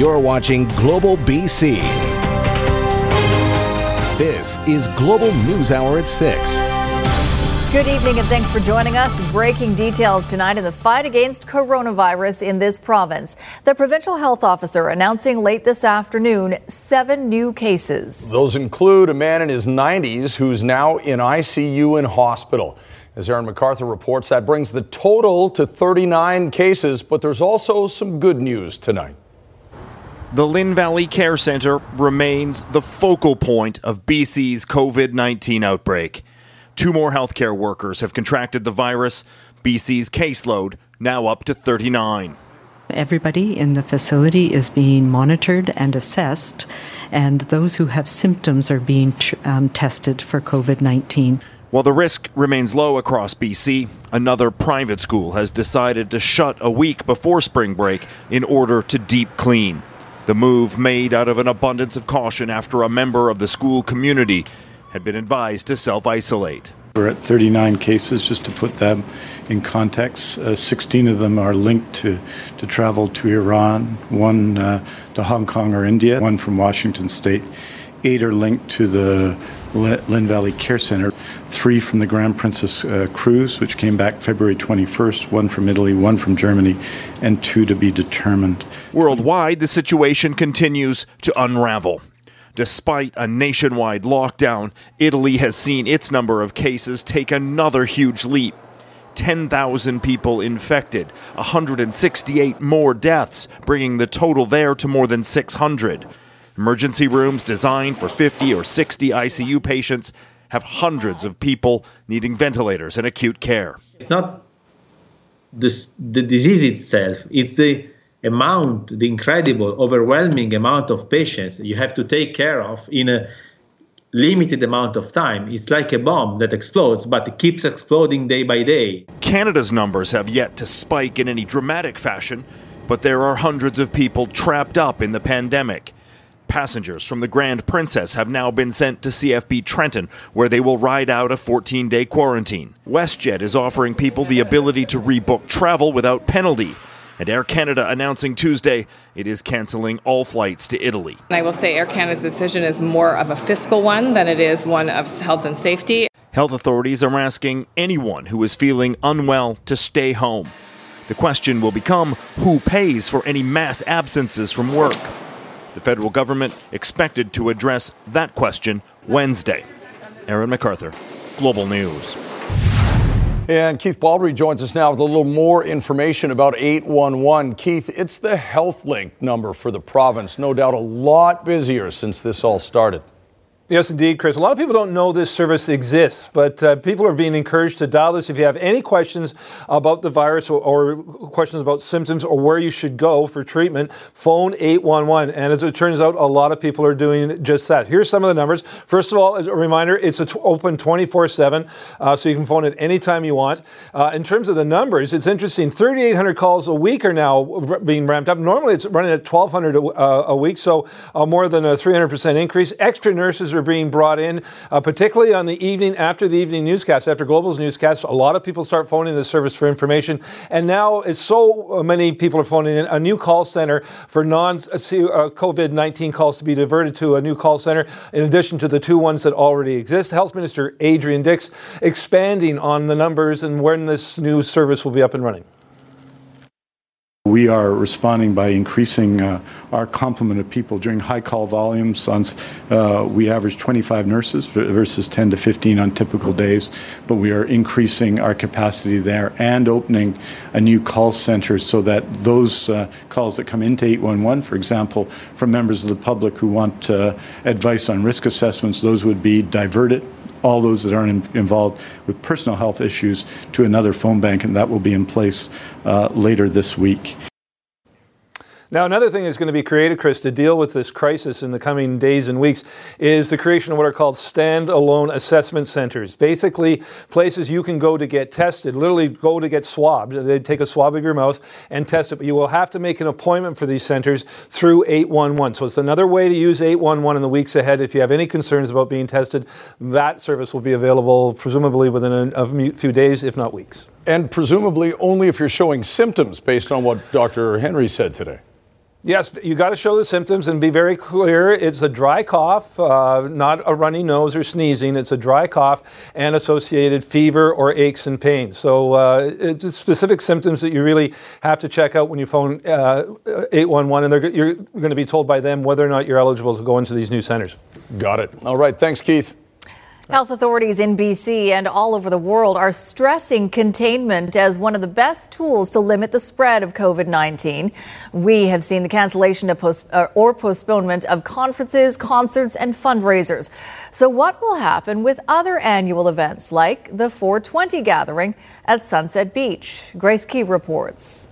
You're watching Global BC. This is Global News Hour at 6. Good evening and thanks for joining us. Breaking details tonight in the fight against coronavirus in this province. The provincial health officer announcing late this afternoon seven new cases. Those include a man in his 90s who's now in ICU in hospital. As Aaron McArthur reports, that brings the total to 39 cases, but there's also some good news tonight. The Lynn Valley Care Centre remains the focal point of BC's COVID 19 outbreak. Two more healthcare workers have contracted the virus. BC's caseload now up to 39. Everybody in the facility is being monitored and assessed, and those who have symptoms are being um, tested for COVID 19. While the risk remains low across BC, another private school has decided to shut a week before spring break in order to deep clean. The move made out of an abundance of caution after a member of the school community had been advised to self isolate. We're at 39 cases, just to put them in context. Uh, 16 of them are linked to, to travel to Iran, one uh, to Hong Kong or India, one from Washington State. Eight are linked to the Lynn Valley Care Center, three from the Grand Princess uh, cruise, which came back February 21st, one from Italy, one from Germany, and two to be determined. Worldwide, the situation continues to unravel. Despite a nationwide lockdown, Italy has seen its number of cases take another huge leap. 10,000 people infected, 168 more deaths, bringing the total there to more than 600. Emergency rooms designed for 50 or 60 ICU patients have hundreds of people needing ventilators and acute care. It's not this, the disease itself, it's the amount, the incredible, overwhelming amount of patients you have to take care of in a limited amount of time. It's like a bomb that explodes, but it keeps exploding day by day. Canada's numbers have yet to spike in any dramatic fashion, but there are hundreds of people trapped up in the pandemic. Passengers from the Grand Princess have now been sent to CFB Trenton, where they will ride out a 14 day quarantine. WestJet is offering people the ability to rebook travel without penalty and Air Canada announcing Tuesday it is canceling all flights to Italy. I will say Air Canada's decision is more of a fiscal one than it is one of health and safety. Health authorities are asking anyone who is feeling unwell to stay home. The question will become who pays for any mass absences from work. The federal government expected to address that question Wednesday. Aaron McArthur, Global News. And Keith Baldrey joins us now with a little more information about 811. Keith, it's the HealthLink number for the province. No doubt a lot busier since this all started. Yes, indeed, Chris. A lot of people don't know this service exists, but uh, people are being encouraged to dial this if you have any questions about the virus or, or, questions about symptoms or where you should go for treatment. Phone 811. And as it turns out, a lot of people are doing just that. Here's some of the numbers. First of all, as a reminder, it's open 24 uh, 7, so you can phone it anytime you want. Uh, in terms of the numbers, it's interesting 3,800 calls a week are now being ramped up. Normally, it's running at 1,200 a, uh, a week, so uh, more than a 300% increase. Extra nurses are are being brought in, uh, particularly on the evening after the evening newscast, after Global's newscast. A lot of people start phoning the service for information, and now it's so many people are phoning in a new call center for non uh, COVID 19 calls to be diverted to a new call center, in addition to the two ones that already exist. Health Minister Adrian Dix expanding on the numbers and when this new service will be up and running. We are responding by increasing uh, our complement of people during high call volumes. On, uh, we average 25 nurses versus 10 to 15 on typical days, but we are increasing our capacity there and opening a new call center so that those uh, calls that come into 811, for example, from members of the public who want uh, advice on risk assessments, those would be diverted all those that aren't involved with personal health issues to another phone bank, and that will be in place uh, later this week. Now, another thing that's going to be created, Chris, to deal with this crisis in the coming days and weeks is the creation of what are called standalone assessment centers. Basically, places you can go to get tested, literally go to get swabbed. They take a swab of your mouth and test it, but you will have to make an appointment for these centers through 811. So it's another way to use 811 in the weeks ahead. If you have any concerns about being tested, that service will be available presumably within a, a few days, if not weeks. And presumably only if you're showing symptoms based on what Dr. Henry said today. Yes, you got to show the symptoms and be very clear. It's a dry cough, uh, not a runny nose or sneezing. It's a dry cough and associated fever or aches and pains. So uh, it's specific symptoms that you really have to check out when you phone uh, 811, and you're going to be told by them whether or not you're eligible to go into these new centers. Got it. All right. Thanks, Keith. Health authorities in BC and all over the world are stressing containment as one of the best tools to limit the spread of COVID 19. We have seen the cancellation post- uh, or postponement of conferences, concerts, and fundraisers. So, what will happen with other annual events like the 420 gathering at Sunset Beach? Grace Ke reports.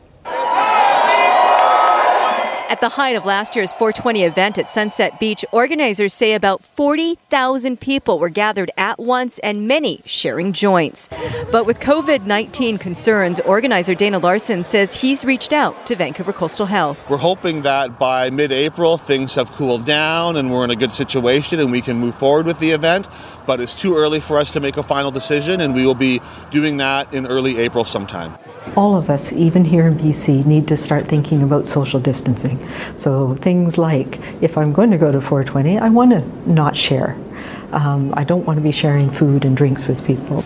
At the height of last year's 420 event at Sunset Beach, organizers say about 40,000 people were gathered at once and many sharing joints. But with COVID 19 concerns, organizer Dana Larsen says he's reached out to Vancouver Coastal Health. We're hoping that by mid April things have cooled down and we're in a good situation and we can move forward with the event. But it's too early for us to make a final decision, and we will be doing that in early April sometime all of us, even here in BC, need to start thinking about social distancing. So things like if I'm going to go to 420, I want to not share. Um, I don't want to be sharing food and drinks with people.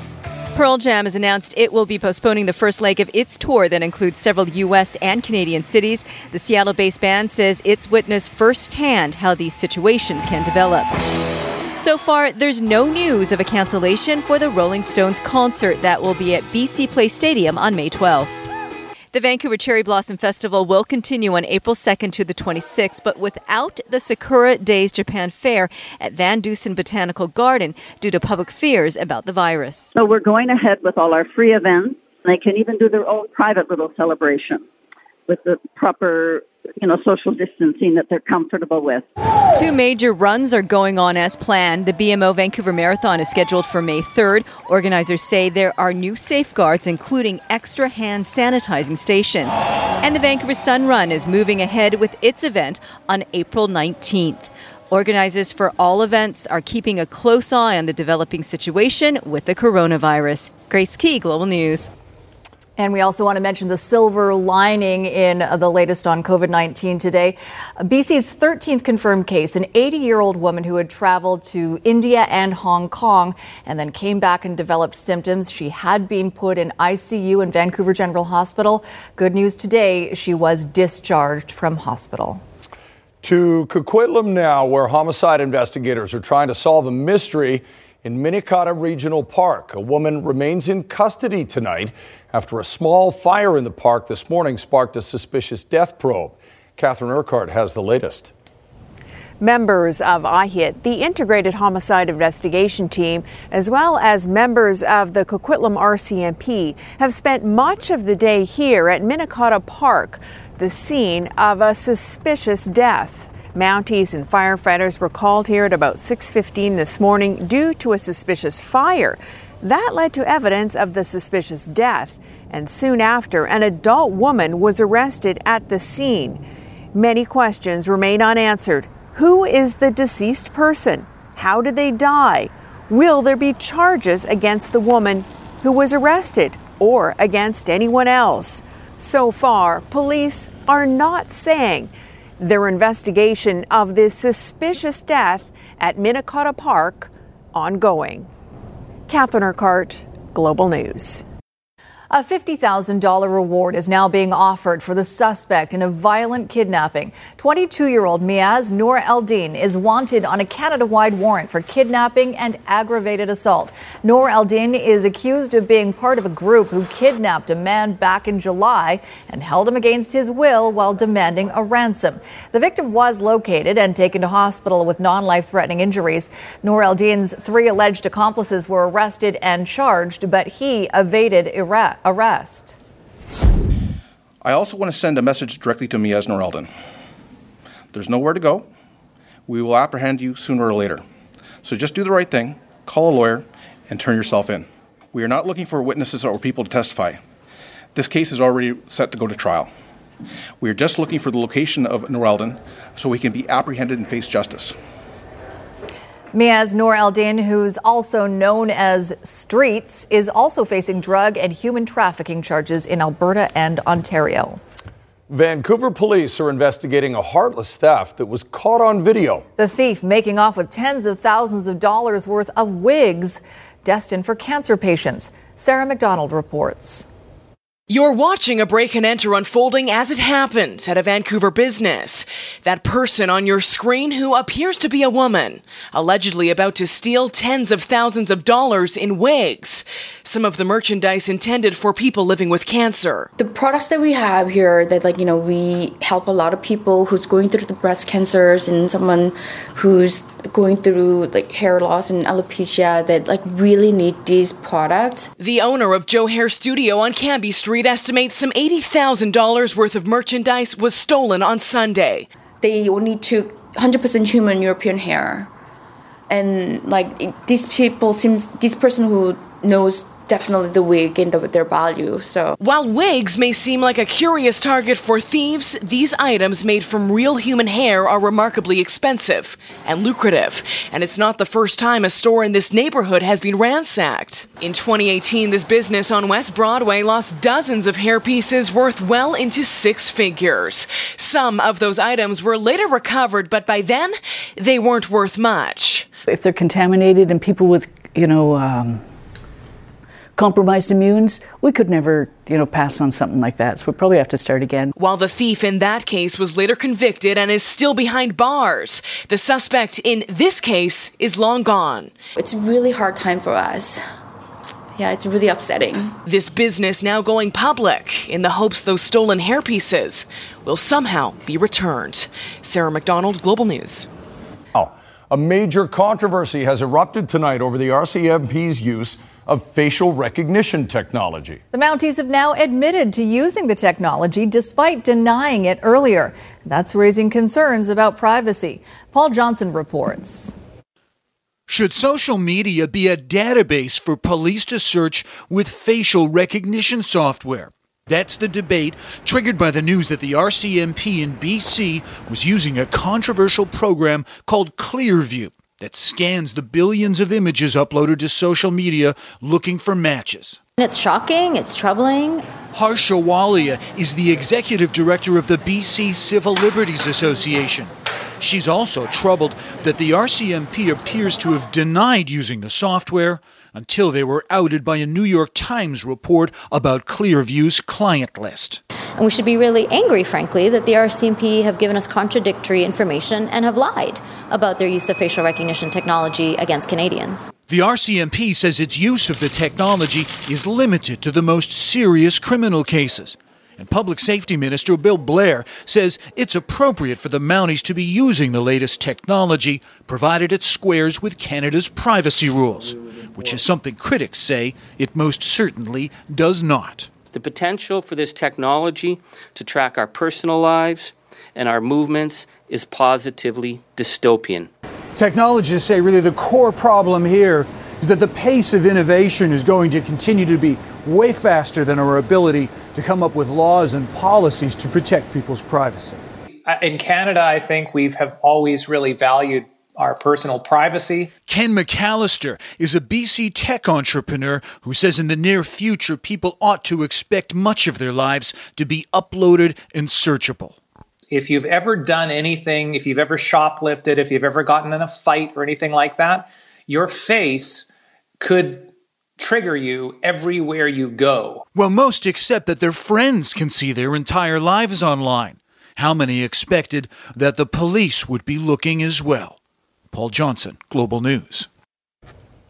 Pearl Jam has announced it will be postponing the first leg of its tour that includes several U.S. and Canadian cities. The Seattle based band says it's witnessed firsthand how these situations can develop. So far, there's no news of a cancellation for the Rolling Stones concert that will be at BC Place Stadium on May 12th. The Vancouver Cherry Blossom Festival will continue on April 2nd to the 26th, but without the Sakura Days Japan Fair at VanDusen Botanical Garden due to public fears about the virus. So we're going ahead with all our free events. They can even do their own private little celebration with the proper you know, social distancing that they're comfortable with. Two major runs are going on as planned. The BMO Vancouver Marathon is scheduled for May 3rd. Organizers say there are new safeguards, including extra hand sanitizing stations. And the Vancouver Sun Run is moving ahead with its event on April 19th. Organizers for all events are keeping a close eye on the developing situation with the coronavirus. Grace Ke, Global News. And we also want to mention the silver lining in uh, the latest on COVID 19 today. BC's 13th confirmed case an 80 year old woman who had traveled to India and Hong Kong and then came back and developed symptoms. She had been put in ICU in Vancouver General Hospital. Good news today, she was discharged from hospital. To Coquitlam now, where homicide investigators are trying to solve a mystery in Minnekhada Regional Park. A woman remains in custody tonight after a small fire in the park this morning sparked a suspicious death probe. Catherine Urquhart has the latest. Members of IHIT, the Integrated Homicide Investigation Team, as well as members of the Coquitlam RCMP, have spent much of the day here at Minnekhada Park, the scene of a suspicious death. Mounties and firefighters were called here at about 6:15 this morning due to a suspicious fire. That led to evidence of the suspicious death, and soon after, an adult woman was arrested at the scene. Many questions remain unanswered. Who is the deceased person? How did they die? Will there be charges against the woman who was arrested or against anyone else? So far, police are not saying their investigation of this suspicious death at Minnekhada Park ongoing. Catherine Urquhart, Global News. A $50,000 reward is now being offered for the suspect in a violent kidnapping. 22 year old Miaz Noor Eldin is wanted on a Canada wide warrant for kidnapping and aggravated assault. Noor Eldin is accused of being part of a group who kidnapped a man back in July and held him against his will while demanding a ransom. The victim was located and taken to hospital with non life threatening injuries. Noor Eldin's three alleged accomplices were arrested and charged, but he evaded arrest arrest. I also want to send a message directly to Miaz Noor There's nowhere to go. We will apprehend you sooner or later. So just do the right thing, call a lawyer, and turn yourself in. We are not looking for witnesses or people to testify. This case is already set to go to trial. We are just looking for the location of Noor so he can be apprehended and face justice. Miaz Noor Eldin, who's also known as Streets, is also facing drug and human trafficking charges in Alberta and Ontario. Vancouver police are investigating a heartless theft that was caught on video. The thief making off with tens of thousands of dollars worth of wigs destined for cancer patients. Sarah McDonald reports. You're watching a break and enter unfolding as it happens at a Vancouver business. That person on your screen who appears to be a woman, allegedly about to steal tens of thousands of dollars in wigs, some of the merchandise intended for people living with cancer. The products that we have here that like, you know, we help a lot of people who's going through the breast cancers and someone who's going through like hair loss and alopecia that like really need these products. The owner of Joe Hair Studio on Cambie Street estimates some $80,000 worth of merchandise was stolen on Sunday. They only took 100% human European hair. And like these people seems this person who knows definitely the wig and the, their value. So while wigs may seem like a curious target for thieves, these items made from real human hair are remarkably expensive and lucrative. And it's not the first time a store in this neighborhood has been ransacked. In 2018, this business on West Broadway lost dozens of hair pieces worth well into six figures. Some of those items were later recovered, but by then they weren't worth much. If they're contaminated and people with, you know, um compromised immunes, we could never, you know, pass on something like that. So we'd probably have to start again. While the thief in that case was later convicted and is still behind bars, the suspect in this case is long gone. It's a really hard time for us. Yeah, it's really upsetting. This business now going public in the hopes those stolen hair pieces will somehow be returned. Sarah McDonald, Global News. Oh, a major controversy has erupted tonight over the RCMP's use of facial recognition technology. The Mounties have now admitted to using the technology despite denying it earlier. That's raising concerns about privacy. Paul Johnson reports. Should social media be a database for police to search with facial recognition software? That's the debate triggered by the news that the RCMP in BC was using a controversial program called Clearview that scans the billions of images uploaded to social media looking for matches. It's shocking, it's troubling. Harsha Walia is the executive director of the BC Civil Liberties Association. She's also troubled that the RCMP appears to have denied using the software until they were outed by a New York Times report about Clearview's client list. And we should be really angry, frankly, that the RCMP have given us contradictory information and have lied about their use of facial recognition technology against Canadians. The RCMP says its use of the technology is limited to the most serious criminal cases. And Public Safety Minister Bill Blair says it's appropriate for the Mounties to be using the latest technology, provided it squares with Canada's privacy rules, which is something critics say it most certainly does not. The potential for this technology to track our personal lives and our movements is positively dystopian. Technologists say really the core problem here is that the pace of innovation is going to continue to be way faster than our ability to come up with laws and policies to protect people's privacy. In Canada, I think we have always really valued our personal privacy. Ken McAllister is a BC tech entrepreneur who says in the near future, people ought to expect much of their lives to be uploaded and searchable. If you've ever done anything, if you've ever shoplifted, if you've ever gotten in a fight or anything like that, your face could trigger you everywhere you go. Well, most accept that their friends can see their entire lives online. How many expected that the police would be looking as well? Paul Johnson, Global News.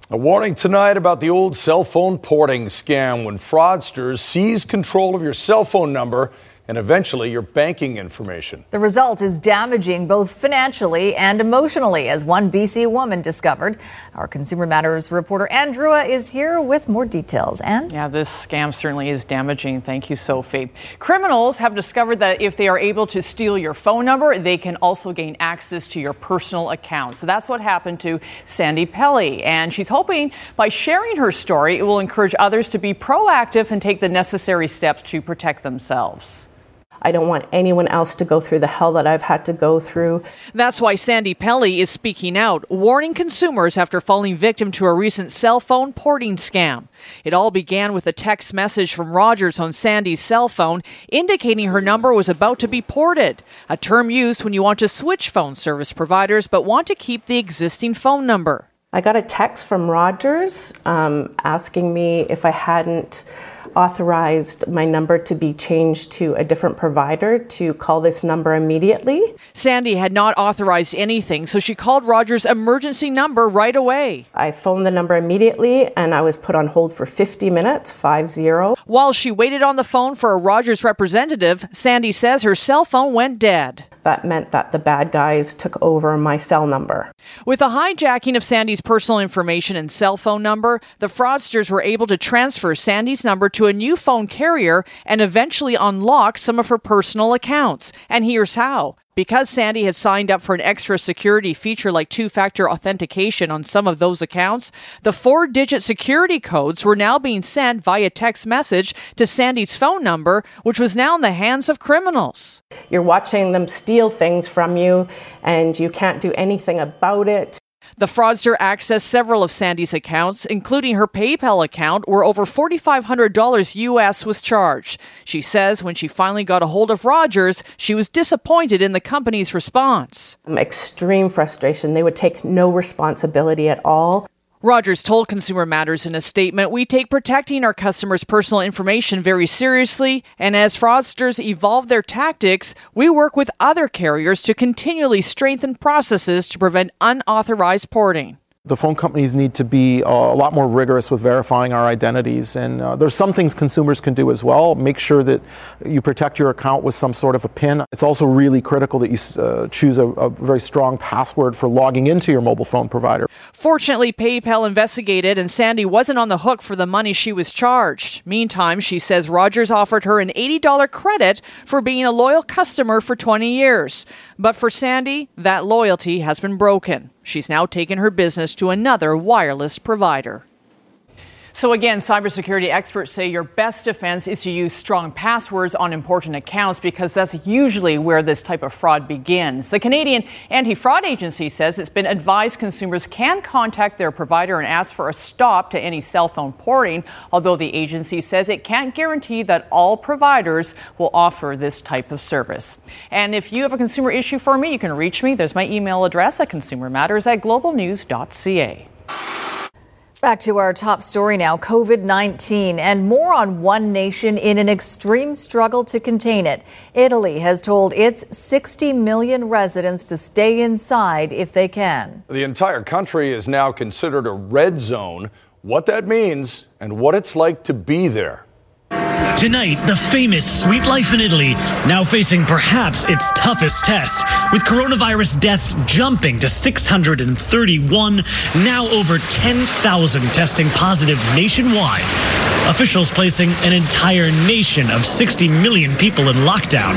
A warning tonight about the old cell phone porting scam when fraudsters seize control of your cell phone number and eventually your banking information. The result is damaging both financially and emotionally, as one BC woman discovered. Our Consumer Matters reporter Anne Drewa is here with more details. And yeah, this scam certainly is damaging. Thank you, Sophie. Criminals have discovered that if they are able to steal your phone number, they can also gain access to your personal account. So that's what happened to Sandy Pelly, and she's hoping by sharing her story, it will encourage others to be proactive and take the necessary steps to protect themselves. I don't want anyone else to go through the hell that I've had to go through. That's why Sandy Pelly is speaking out, warning consumers after falling victim to a recent cell phone porting scam. It all began with a text message from Rogers on Sandy's cell phone indicating her number was about to be ported, a term used when you want to switch phone service providers but want to keep the existing phone number. I got a text from Rogers um, asking me if I hadn't authorized my number to be changed to a different provider to call this number immediately. Sandy had not authorized anything, so she called Rogers' emergency number right away. I phoned the number immediately and I was put on hold for 50 minutes, 50. While she waited on the phone for a Rogers representative, Sandy says her cell phone went dead that meant that the bad guys took over my cell number. With the hijacking of Sandy's personal information and cell phone number, the fraudsters were able to transfer Sandy's number to a new phone carrier and eventually unlock some of her personal accounts. And here's how. Because Sandy had signed up for an extra security feature like two factor authentication on some of those accounts, the four digit security codes were now being sent via text message to Sandy's phone number, which was now in the hands of criminals. You're watching them steal things from you, and you can't do anything about it. The fraudster accessed several of Sandy's accounts, including her PayPal account, where over $4,500 US was charged. She says when she finally got a hold of Rogers, she was disappointed in the company's response. Extreme frustration. They would take no responsibility at all. Rogers told Consumer Matters in a statement We take protecting our customers' personal information very seriously, and as fraudsters evolve their tactics, we work with other carriers to continually strengthen processes to prevent unauthorized porting. The phone companies need to be uh, a lot more rigorous with verifying our identities. And uh, there's some things consumers can do as well. Make sure that you protect your account with some sort of a PIN. It's also really critical that you uh, choose a, a, very strong password for logging into your mobile phone provider. Fortunately, PayPal investigated, and Sandy wasn't on the hook for the money she was charged. Meantime, she says Rogers offered her an $80 credit for being a loyal customer for 20 years. But for Sandy, that loyalty has been broken. She's now taken her business to another wireless provider. So, again, cybersecurity experts say your best defense is to use strong passwords on important accounts because that's usually where this type of fraud begins. The Canadian Anti Fraud Agency says it's been advised consumers can contact their provider and ask for a stop to any cell phone porting, although the agency says it can't guarantee that all providers will offer this type of service. And if you have a consumer issue for me, you can reach me. There's my email address at consumermatters at globalnews.ca. Back to our top story now COVID 19 and more on one nation in an extreme struggle to contain it. Italy has told its 60 million residents to stay inside if they can. The entire country is now considered a red zone. What that means and what it's like to be there. Tonight, the famous Sweet Life in Italy now facing perhaps its toughest test, with coronavirus deaths jumping to 631, now over 10,000 testing positive nationwide. Officials placing an entire nation of 60 million people in lockdown.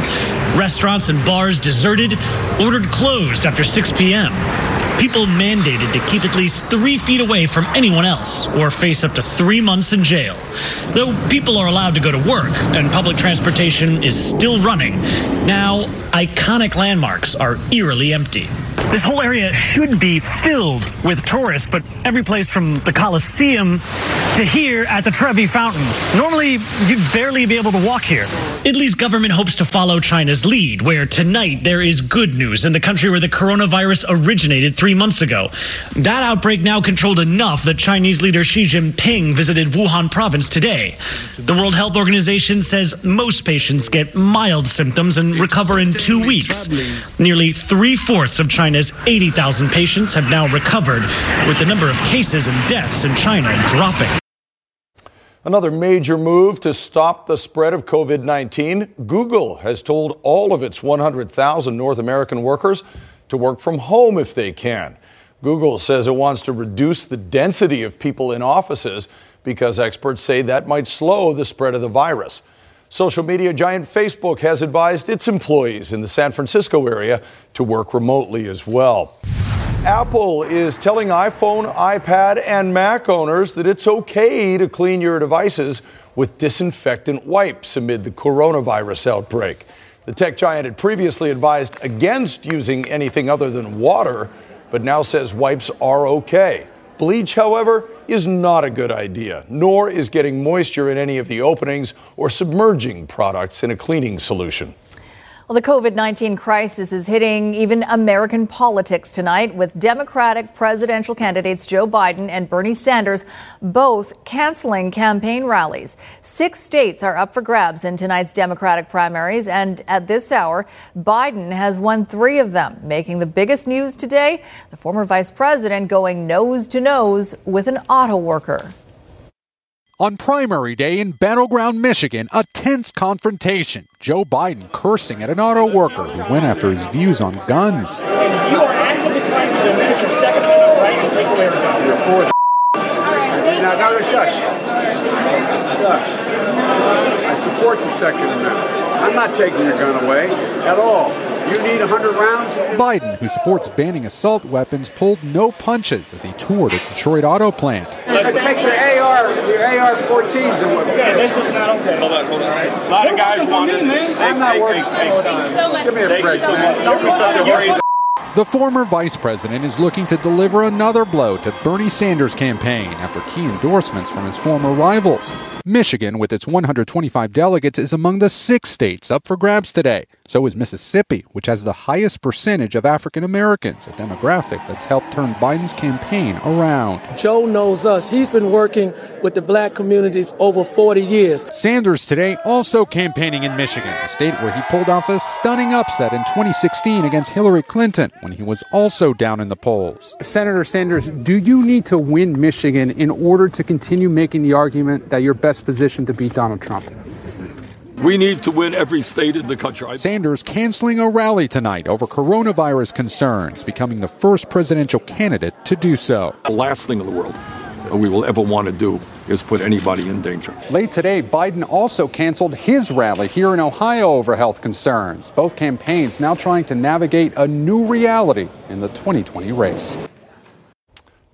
Restaurants and bars deserted, ordered closed after 6 p.m people mandated to keep at least three feet away from anyone else or face up to three months in jail. Though people are allowed to go to work and public transportation is still running, now iconic landmarks are eerily empty. This whole area should be filled with tourists, but every place from the Colosseum to here at the Trevi Fountain. Normally, you'd barely be able to walk here. Italy's government hopes to follow China's lead, where tonight there is good news in the country where the coronavirus originated three months ago. That outbreak now controlled enough that Chinese leader Xi Jinping visited Wuhan province today. The World Health Organization says most patients get mild symptoms and recover in two weeks. Nearly three fourths of China China's 80,000 patients have now recovered, with the number of cases and deaths in China dropping. Another major move to stop the spread of COVID 19 Google has told all of its 100,000 North American workers to work from home if they can. Google says it wants to reduce the density of people in offices because experts say that might slow the spread of the virus. Social media giant Facebook has advised its employees in the San Francisco area to work remotely as well. Apple is telling iPhone, iPad, and Mac owners that it's okay to clean your devices with disinfectant wipes amid the coronavirus outbreak. The tech giant had previously advised against using anything other than water, but now says wipes are okay. Bleach, however, is not a good idea, nor is getting moisture in any of the openings or submerging products in a cleaning solution. Well, the COVID 19 crisis is hitting even American politics tonight with Democratic presidential candidates Joe Biden and Bernie Sanders both canceling campaign rallies. Six states are up for grabs in tonight's Democratic primaries, and at this hour, Biden has won three of them. Making the biggest news today, the former vice president going nose to nose with an auto worker. On primary day in Battleground, Michigan, a tense confrontation. Joe Biden cursing at an auto worker who went after his views on guns. You are actively trying to diminish your Second Amendment right and take away our gun. You're for Now, now, shush. Shush. I support the Second Amendment. I'm not taking your gun away at all. You need 100 rounds? Biden, who supports banning assault weapons, pulled no punches as he toured a Detroit auto plant. Take the AR, the AR-14s and what? This is not okay. Hold on, hold on. A lot of guys wanted. I'm not working. Thanks so much. Give me a break. Don't be such a worry. The former vice president is looking to deliver another blow to Bernie Sanders' campaign after key endorsements from his former rivals. Michigan, with its 125 delegates, is among the six states up for grabs today. So is Mississippi, which has the highest percentage of African Americans, a demographic that's helped turn Biden's campaign around. Joe knows us. He's been working with the black communities over 40 years. Sanders today also campaigning in Michigan, a state where he pulled off a stunning upset in 2016 against Hillary Clinton when he was also down in the polls. Senator Sanders, do you need to win Michigan in order to continue making the argument that you're best positioned to beat Donald Trump? We need to win every state in the country. Sanders canceling a rally tonight over coronavirus concerns, becoming the first presidential candidate to do so. The last thing in the world we will ever want to do is put anybody in danger. Late today, Biden also canceled his rally here in Ohio over health concerns. Both campaigns now trying to navigate a new reality in the 2020 race.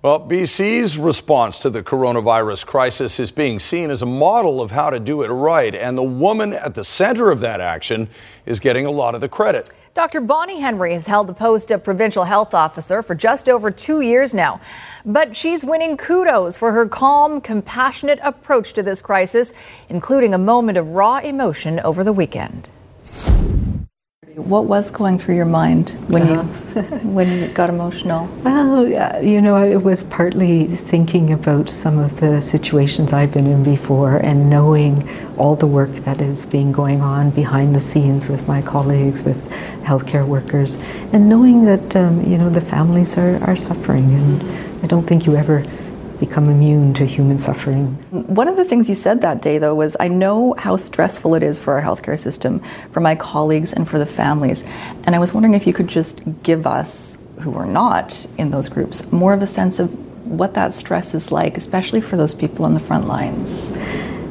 Well, BC's response to the coronavirus crisis is being seen as a model of how to do it right, and the woman at the center of that action is getting a lot of the credit. Dr. Bonnie Henry has held the post of provincial health officer for just over two years now. But she's winning kudos for her calm, compassionate approach to this crisis, including a moment of raw emotion over the weekend. What was going through your mind when you when you got emotional? Well, yeah, you know, I was partly thinking about some of the situations I've been in before and knowing all the work that is being going on behind the scenes with my colleagues, with healthcare workers, and knowing that, um, you know, the families are, are suffering. And I don't think you ever become immune to human suffering. One of the things you said that day, though, was I know how stressful it is for our healthcare system, for my colleagues, and for the families. And I was wondering if you could just give us, who are not in those groups, more of a sense of what that stress is like, especially for those people on the front lines.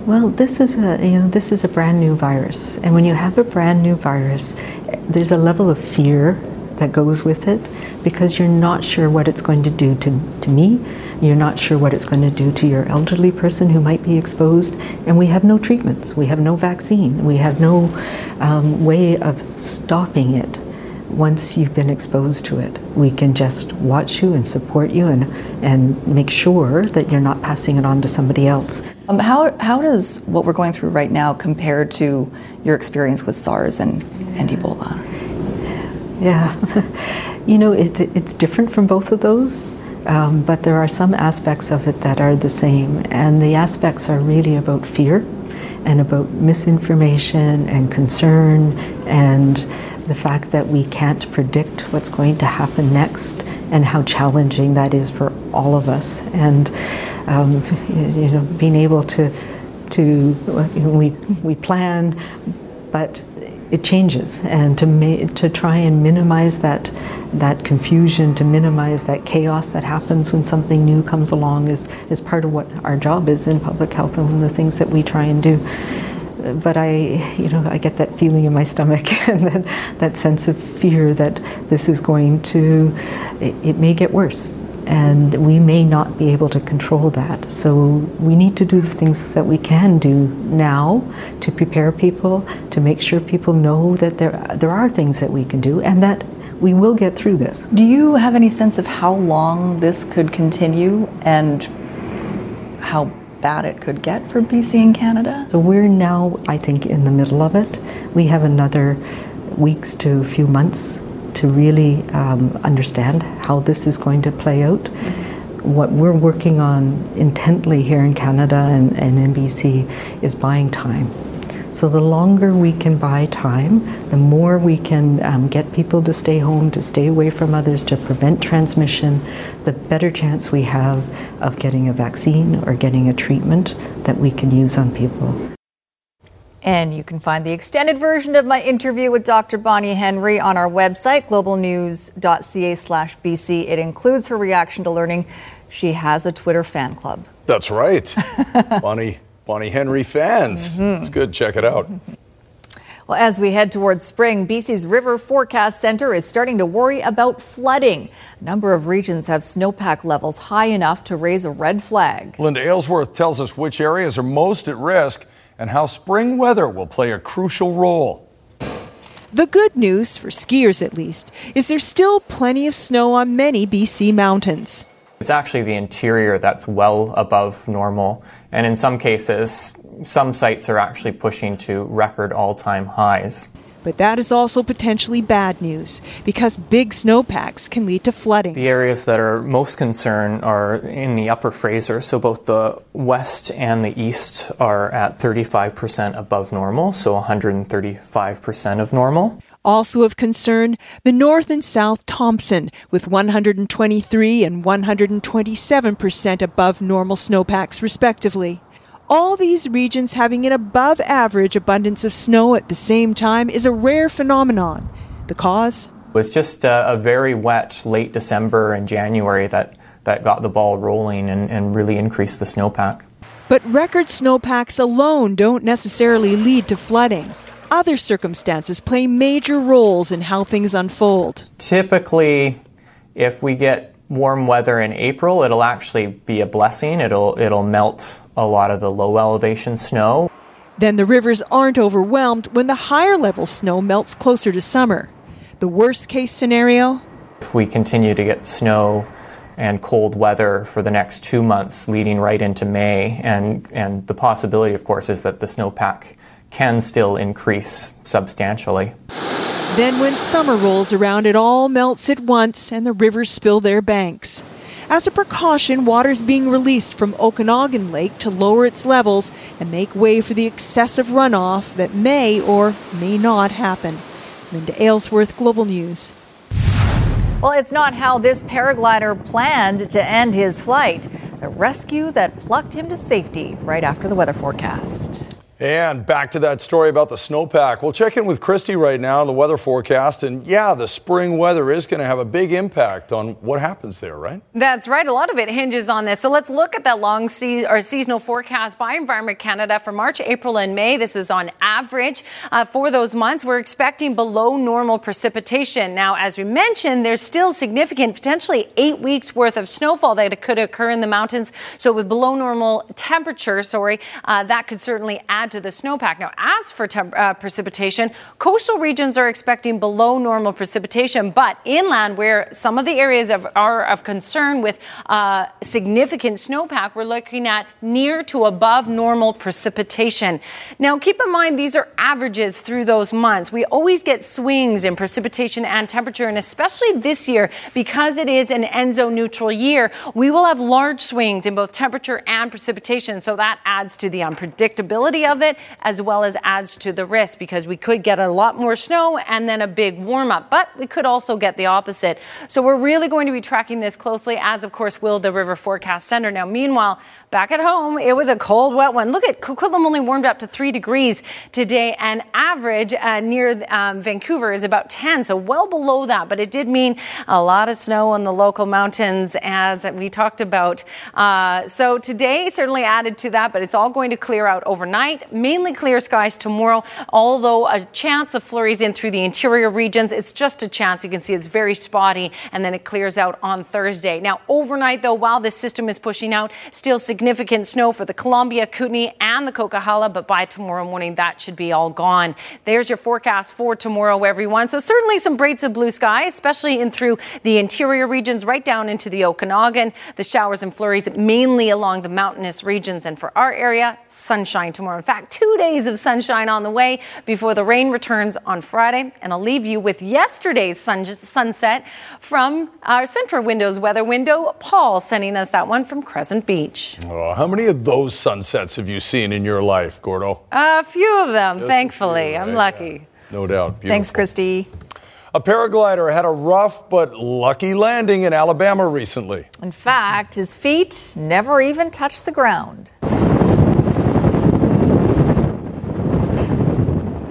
Well, this is a you know this is a brand new virus, and when you have a brand new virus, there's a level of fear that goes with it because you're not sure what it's going to do to, to me. You're not sure what it's going to do to your elderly person who might be exposed. And we have no treatments. We have no vaccine. We have no um, way of stopping it once you've been exposed to it. We can just watch you and support you and, and make sure that you're not passing it on to somebody else. Um, how, how does what we're going through right now compare to your experience with SARS and, and Ebola? Yeah, you know, it, it's different from both of those. Um, but there are some aspects of it that are the same, and the aspects are really about fear and about misinformation and concern and the fact that we can't predict what's going to happen next and how challenging that is for all of us. And um, you know, being able to to you know, we we plan, but it changes, and to to try and minimize that that confusion, to minimize that chaos that happens when something new comes along, is is part of what our job is in public health and one of the things that we try and do. But I, you know, I get that feeling in my stomach and that, that sense of fear that this is going to, it, it may get worse and we may not be able to control that. So we need to do the things that we can do now to prepare people, to make sure people know that there, there are things that we can do and that we will get through this. Do you have any sense of how long this could continue and how bad it could get for BC and Canada? So we're now, I think, in the middle of it. We have another weeks to a few months to really um, understand how this is going to play out. What we're working on intently here in Canada and, and in BC is buying time. So the longer we can buy time, the more we can um, get people to stay home, to stay away from others, to prevent transmission, the better chance we have of getting a vaccine or getting a treatment that we can use on people. And you can find the extended version of my interview with Dr. Bonnie Henry on our website, globalnews.ca slash BC. It includes her reaction to learning she has a Twitter fan club. That's right. Bonnie, Bonnie Henry fans. Mhm. It's good. Check it out. Well, as we head towards spring, BC's River Forecast Center is starting to worry about flooding. A number of regions have snowpack levels high enough to raise a red flag. Linda Aylesworth tells us which areas are most at risk and how spring weather will play a crucial role. The good news, for skiers at least, is there's still plenty of snow on many BC mountains. It's actually the interior that's well above normal, and in some cases, some sites are actually pushing to record all time highs. But that is also potentially bad news because big snowpacks can lead to flooding. The areas that are most concerned are in the upper Fraser, so both the west and the east are at 35% above normal, so 135% of normal. Also of concern, the North and South Thompson, with 123 and 127% above normal snowpacks, respectively. All these regions having an above average abundance of snow at the same time is a rare phenomenon. The cause? It was just a, a very wet late December and January that, that got the ball rolling and, and really increased the snowpack. But record snowpacks alone don't necessarily lead to flooding. Other circumstances play major roles in how things unfold. Typically, if we get warm weather in April, it'll actually be a blessing. It'll, it'll melt a lot of the low elevation snow. Then the rivers aren't overwhelmed when the higher level snow melts closer to summer. The worst case scenario? If we continue to get snow and cold weather for the next two months leading right into May, and, and the possibility, of course, is that the snowpack can still increase substantially. Then, when summer rolls around, it all melts at once and the rivers spill their banks. As a precaution, water is being released from Okanagan Lake to lower its levels and make way for the excessive runoff that may or may not happen. Linda Aylesworth, Global News. Well, it's not how this paraglider planned to end his flight. The rescue that plucked him to safety right after the weather forecast. And back to that story about the snowpack. We'll check in with Kristi right now on the weather forecast. And yeah, the spring weather is going to have a big impact on what happens there, right? That's right. A lot of it hinges on this. So let's look at that long se- or seasonal forecast by Environment Canada for March, April, and May. This is on average uh, for those months. We're expecting below normal precipitation. Now, as we mentioned, there's still significant, potentially eight weeks worth of snowfall that could occur in the mountains. So with below normal temperature, sorry, uh, that could certainly add to the snowpack. Now, as for temp- uh, precipitation, coastal regions are expecting below normal precipitation, but inland, where some of the areas of, are of concern with uh, significant snowpack, we're looking at near to above normal precipitation. Now, keep in mind these are averages through those months. We always get swings in precipitation and temperature, and especially this year, because it is an ENSO neutral year, we will have large swings in both temperature and precipitation. So that adds to the unpredictability of it as well as adds to the risk because we could get a lot more snow and then a big warm up, but we could also get the opposite. So we're really going to be tracking this closely, as of course will the River Forecast Center. Now, meanwhile, back at home, it was a cold, wet one. Look at Coquitlam only warmed up to three degrees today, and average uh, near um, Vancouver is about 10, so well below that. But it did mean a lot of snow on the local mountains, as we talked about. Uh, so today certainly added to that, but it's all going to clear out overnight. Mainly clear skies tomorrow, although a chance of flurries in through the interior regions. It's just a chance. You can see it's very spotty, and then it clears out on Thursday. Now, overnight, though, while this system is pushing out, still significant snow for the Columbia, Kootenay, and the Coquihalla, but by tomorrow morning, that should be all gone. There's your forecast for tomorrow, everyone. So, certainly some breaks of blue sky, especially in through the interior regions, right down into the Okanagan. The showers and flurries mainly along the mountainous regions, and for our area, sunshine tomorrow. In fact, two days of sunshine on the way before the rain returns on Friday. And I'll leave you with yesterday's sun- sunset from our Centra Windows weather window. Paul sending us that one from Crescent Beach. Oh, how many of those sunsets have you seen in your life, Gordo? A few of them, Just thankfully. few, I'm right? lucky. No doubt. Beautiful. Thanks, Kristi. A paraglider had a rough but lucky landing in Alabama recently. In fact, his feet never even touched the ground.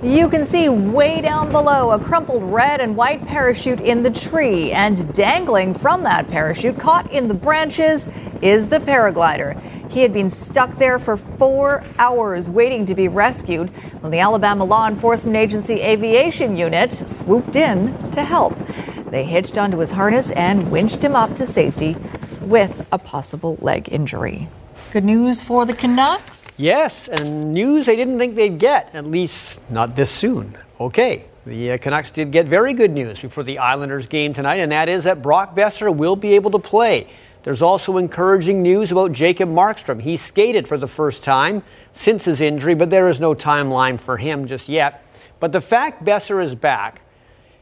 You can see way down below a crumpled red and white parachute in the tree, and dangling from that parachute, caught in the branches, is the paraglider. He had been stuck there for four hours waiting to be rescued when the Alabama Law Enforcement Agency Aviation Unit swooped in to help. They hitched onto his harness and winched him up to safety with a possible leg injury. Good news for the Canucks. Yes, and news they didn't think they'd get, at least not this soon. Okay, the uh, Canucks did get very good news before the Islanders game tonight, and that is that Brock Boeser will be able to play. There's also encouraging news about Jacob Markstrom. He skated for the first time since his injury, but there is no timeline for him just yet. But the fact Boeser is back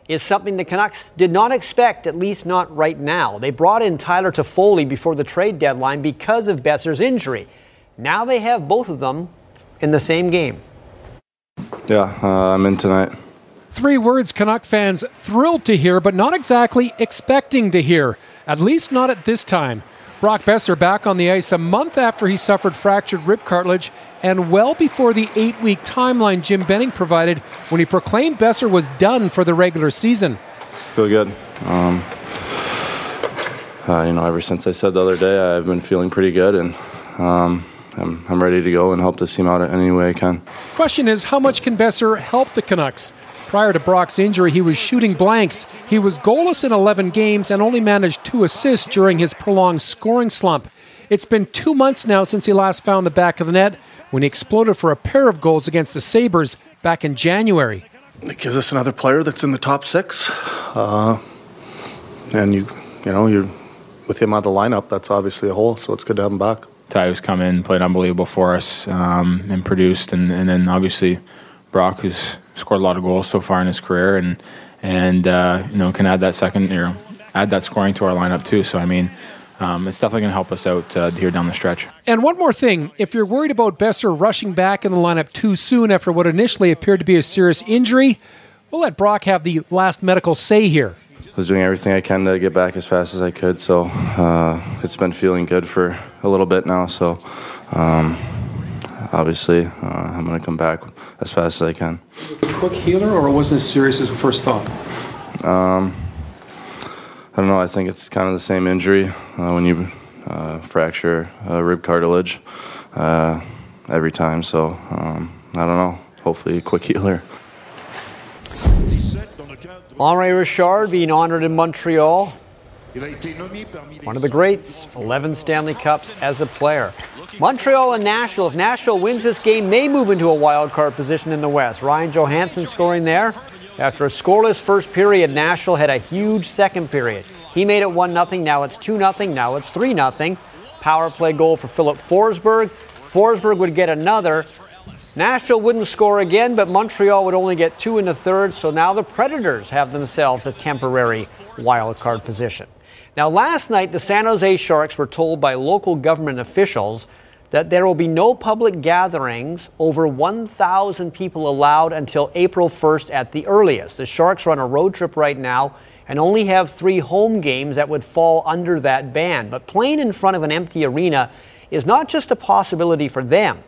is something the Canucks did not expect, at least not right now. They brought in Tyler Toffoli before the trade deadline because of Boeser's injury. Now they have both of them in the same game. Yeah, uh, I'm in tonight. Three words Canuck fans thrilled to hear, but not exactly expecting to hear, at least not at this time. Brock Boeser back on the ice a month after he suffered fractured rib cartilage and well before the eight week timeline Jim Benning provided when he proclaimed Boeser was done for the regular season. Feel good. Um, uh, you know, ever since I said the other day, I've been feeling pretty good, and um, I'm, I'm ready to go and help this team out in any way I can. Question is, how much can Boeser help the Canucks? Prior to Brock's injury, he was shooting blanks. He was goalless in 11 games and only managed two assists during his prolonged scoring slump. It's been two months now since he last found the back of the net when he exploded for a pair of goals against the Sabres back in January. It gives us another player that's in the top six, uh, and you, you know, you're with him out of the lineup. That's obviously a hole, so it's good to have him back. Tyler's come in, played unbelievable for us, um, and produced, and, and then obviously Brock, who's scored a lot of goals so far in his career, and and uh, you know can add that second, you know, add that scoring to our lineup too. So I mean, um, it's definitely going to help us out uh, here down the stretch. And one more thing if you're worried about Boeser rushing back in the lineup too soon after what initially appeared to be a serious injury, we'll let Brock have the last medical say here. I was doing everything I can to get back as fast as I could, so uh, it's been feeling good for a little bit now. So um, obviously, uh, I'm going to come back as fast as I can. Quick healer, or wasn't as serious as we first thought? Um, I don't know. I think it's kind of the same injury uh, when you uh, fracture a rib cartilage uh, every time. So um, I don't know. Hopefully, a quick healer. Henri Richard being honored in Montreal. One of the greats, 11 Stanley Cups as a player. Montreal and Nashville. If Nashville wins this game, may move into a wild card position in the West. Ryan Johansen scoring there. After a scoreless first period, Nashville had a huge second period. He made it 1 0. Now it's 2 0. Now it's 3 0. Power play goal for Filip Forsberg. Forsberg would get another. Nashville wouldn't score again, but Montreal would only get two in the third, so now the Predators have themselves a temporary wild card position. Now, last night, the San Jose Sharks were told by local government officials that there will be no public gatherings over 1,000 people allowed until April 1st at the earliest. The Sharks are on a road trip right now and only have three home games that would fall under that ban. But playing in front of an empty arena is not just a possibility for them,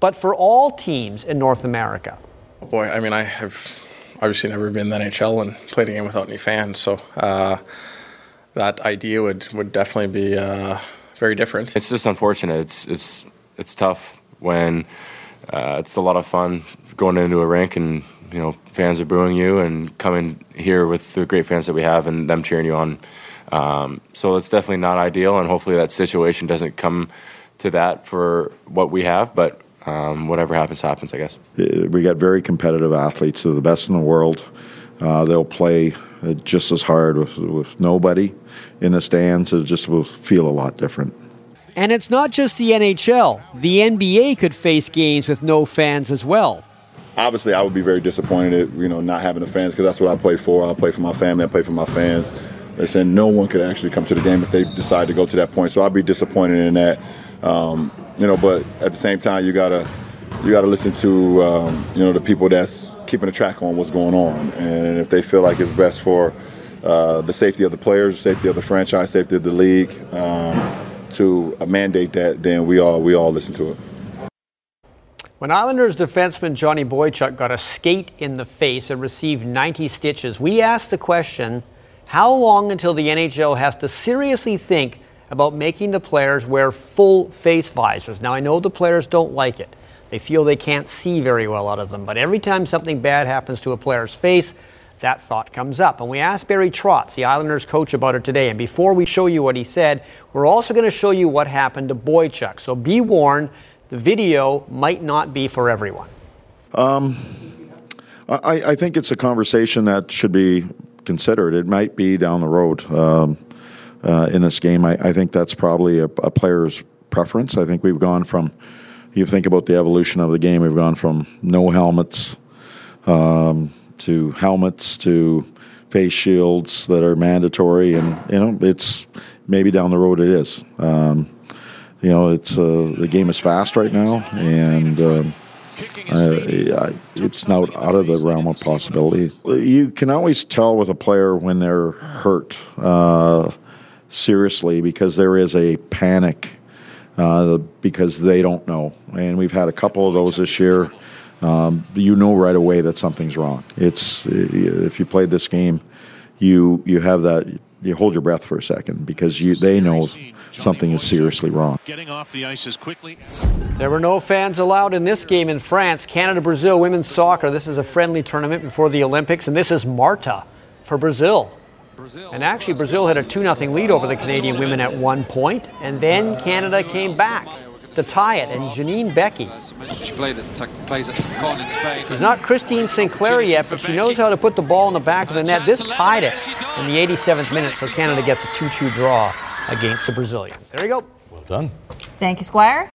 but for all teams in North America. Oh Boy, I mean, I have obviously never been in the NHL and played a game without any fans, so uh, that idea would, would definitely be uh, very different. It's just unfortunate. It's it's it's tough when uh, it's a lot of fun going into a rink and you know fans are booing you and coming here with the great fans that we have and them cheering you on. Um, so it's definitely not ideal, and hopefully that situation doesn't come to that for what we have. But um, whatever happens, happens, I guess. Uh, we got very competitive athletes. They're the best in the world. Uh, they'll play just as hard with, with nobody in the stands. It just will feel a lot different. And it's not just the NHL. The NBA could face games with no fans as well. Obviously, I would be very disappointed, you know, not having the fans because that's what I play for. I play for my family. I play for my fans. They're saying no one could actually come to the game if they decide to go to that point. So I'd be disappointed in that. Um, you know, but at the same time, you gotta you gotta listen to um, you know the people that's keeping a track on what's going on, and if they feel like it's best for uh, the safety of the players, safety of the franchise, safety of the league, um, to mandate that, then we all we all listen to it. When Islanders defenseman Johnny Boychuk got a skate in the face and received 90 stitches, we asked the question how long until the NHL has to seriously think about making the players wear full face visors? Now, I know the players don't like it. They feel they can't see very well out of them, but every time something bad happens to a player's face, that thought comes up. And we asked Barry Trotz, the Islanders coach, about it today. And before we show you what he said, we're also going to show you what happened to Boychuk. So be warned, the video might not be for everyone. Um, I, I, think it's a conversation that should be considered. It might be down the road um, uh, in this game. I, I, think that's probably a, a player's preference. I think we've gone from, you think about the evolution of the game, we've gone from no helmets. Um, to helmets to face shields that are mandatory, and you know it's maybe down the road it is. Um, you know, it's uh, the game is fast right now, and um, uh, it's now out of the realm of possibility. You can always tell with a player when they're hurt uh, seriously because there is a panic uh, because they don't know, and we've had a couple of those this year um, you know right away that something's wrong. It's if you played this game, you you have that you hold your breath for a second because you they know something is seriously wrong. Getting off the ice as quickly. There were no fans allowed in this game in France. Canada Brazil women's soccer. This is a friendly tournament before the Olympics, and this is Marta for Brazil. And actually, Brazil had a 2 0 lead over the Canadian women at one point, and then Canada came back to tie it, and Janine Beckie. She played at, plays at Con in Spain. She's not Christine Sinclair yet, but she knows how to put the ball in the back of the net. This tied it in the 87th minute, so Canada gets a 2-2 draw against the Brazilians. There you go. Well done. Thank you, Squire.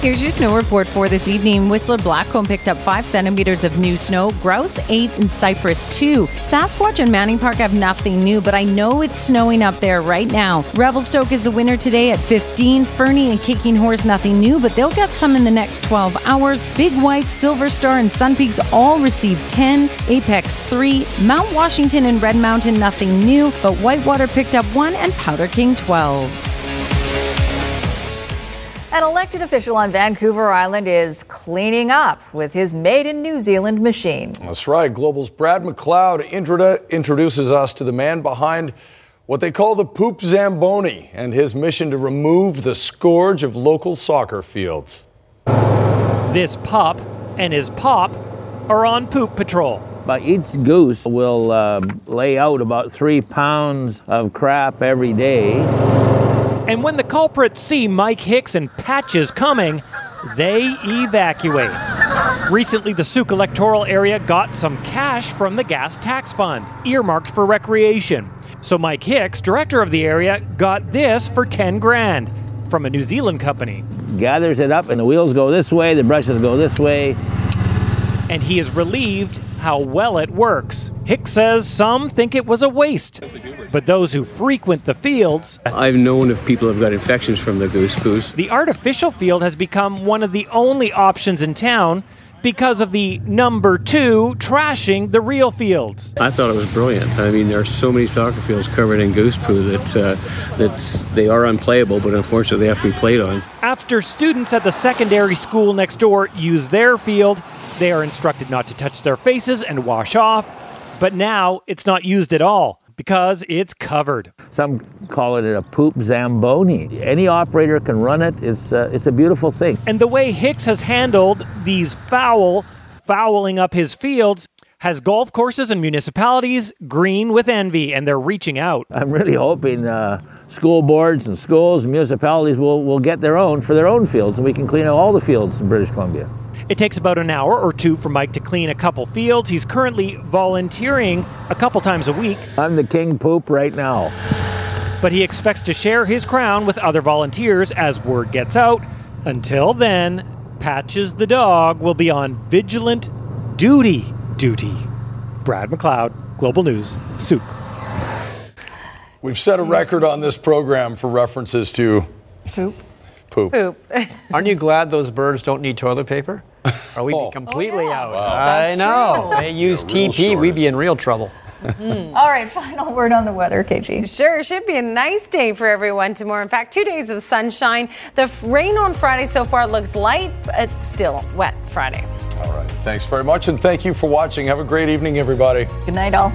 Here's your snow report for this evening. Whistler Blackcomb picked up 5 centimeters of new snow. Grouse 8 and Cypress 2. Sasquatch and Manning Park have nothing new, but I know it's snowing up there right now. Revelstoke is the winner today at 15. Fernie and Kicking Horse nothing new, but they'll get some in the next 12 hours. Big White, Silver Star, and Sun Peaks all received 10. Apex 3. Mount Washington and Red Mountain nothing new, but Whitewater picked up 1 and Powder King 12. An elected official on Vancouver Island is cleaning up with his made in New Zealand machine. That's right. Global's Brad McLeod introduces us to the man behind what they call the Poop Zamboni and his mission to remove the scourge of local soccer fields. This pup and his pop are on poop patrol. But each goose will uh, lay out about three pounds of crap every day. And when the culprits see Mike Hicks and Patches coming, they evacuate. Recently, the Sooke electoral area got some cash from the gas tax fund, earmarked for recreation. So Mike Hicks, director of the area, got this for 10 grand from a New Zealand company. Gathers it up, and the wheels go this way, the brushes go this way. And he is relieved how well it works. Hicks says some think it was a waste, but those who frequent the fields. I've known if people have got infections from the goose poos. The artificial field has become one of the only options in town because of the number two trashing the real fields. I thought it was brilliant. I mean, there are so many soccer fields covered in goose poo that uh, that they are unplayable, but unfortunately they have to be played on. After students at the secondary school next door use their field, they are instructed not to touch their faces and wash off. But now it's not used at all because it's covered. Some call it a poop zamboni. Any operator can run it. It's uh, it's a beautiful thing. And the way Hicks has handled these foul, fouling up his fields, has golf courses and municipalities green with envy, and they're reaching out. I'm really hoping uh, school boards and schools and municipalities will, will get their own for their own fields, and we can clean out all the fields in British Columbia. It takes about an hour or two for Mike to clean a couple fields. He's currently volunteering a couple times a week. I'm the king poop right now. But he expects to share his crown with other volunteers as word gets out. Until then, Patches the dog will be on vigilant duty duty. Brad McLeod, Global News, Sooke. We've set a record on this program for references to poop. Poop. Poop. Aren't you glad those birds don't need toilet paper? Or we'd Oh. be completely oh, out. Wow. I That's know. true. They use Yeah, real TP, we'd be in real trouble. Mm. All right, final word on the weather, KG. Sure, should be a nice day for everyone tomorrow. In fact, two days of sunshine. The f- rain on Friday so far looks light, but still wet Friday. All right. Thanks very much, and thank you for watching. Have a great evening, everybody. Good night, all.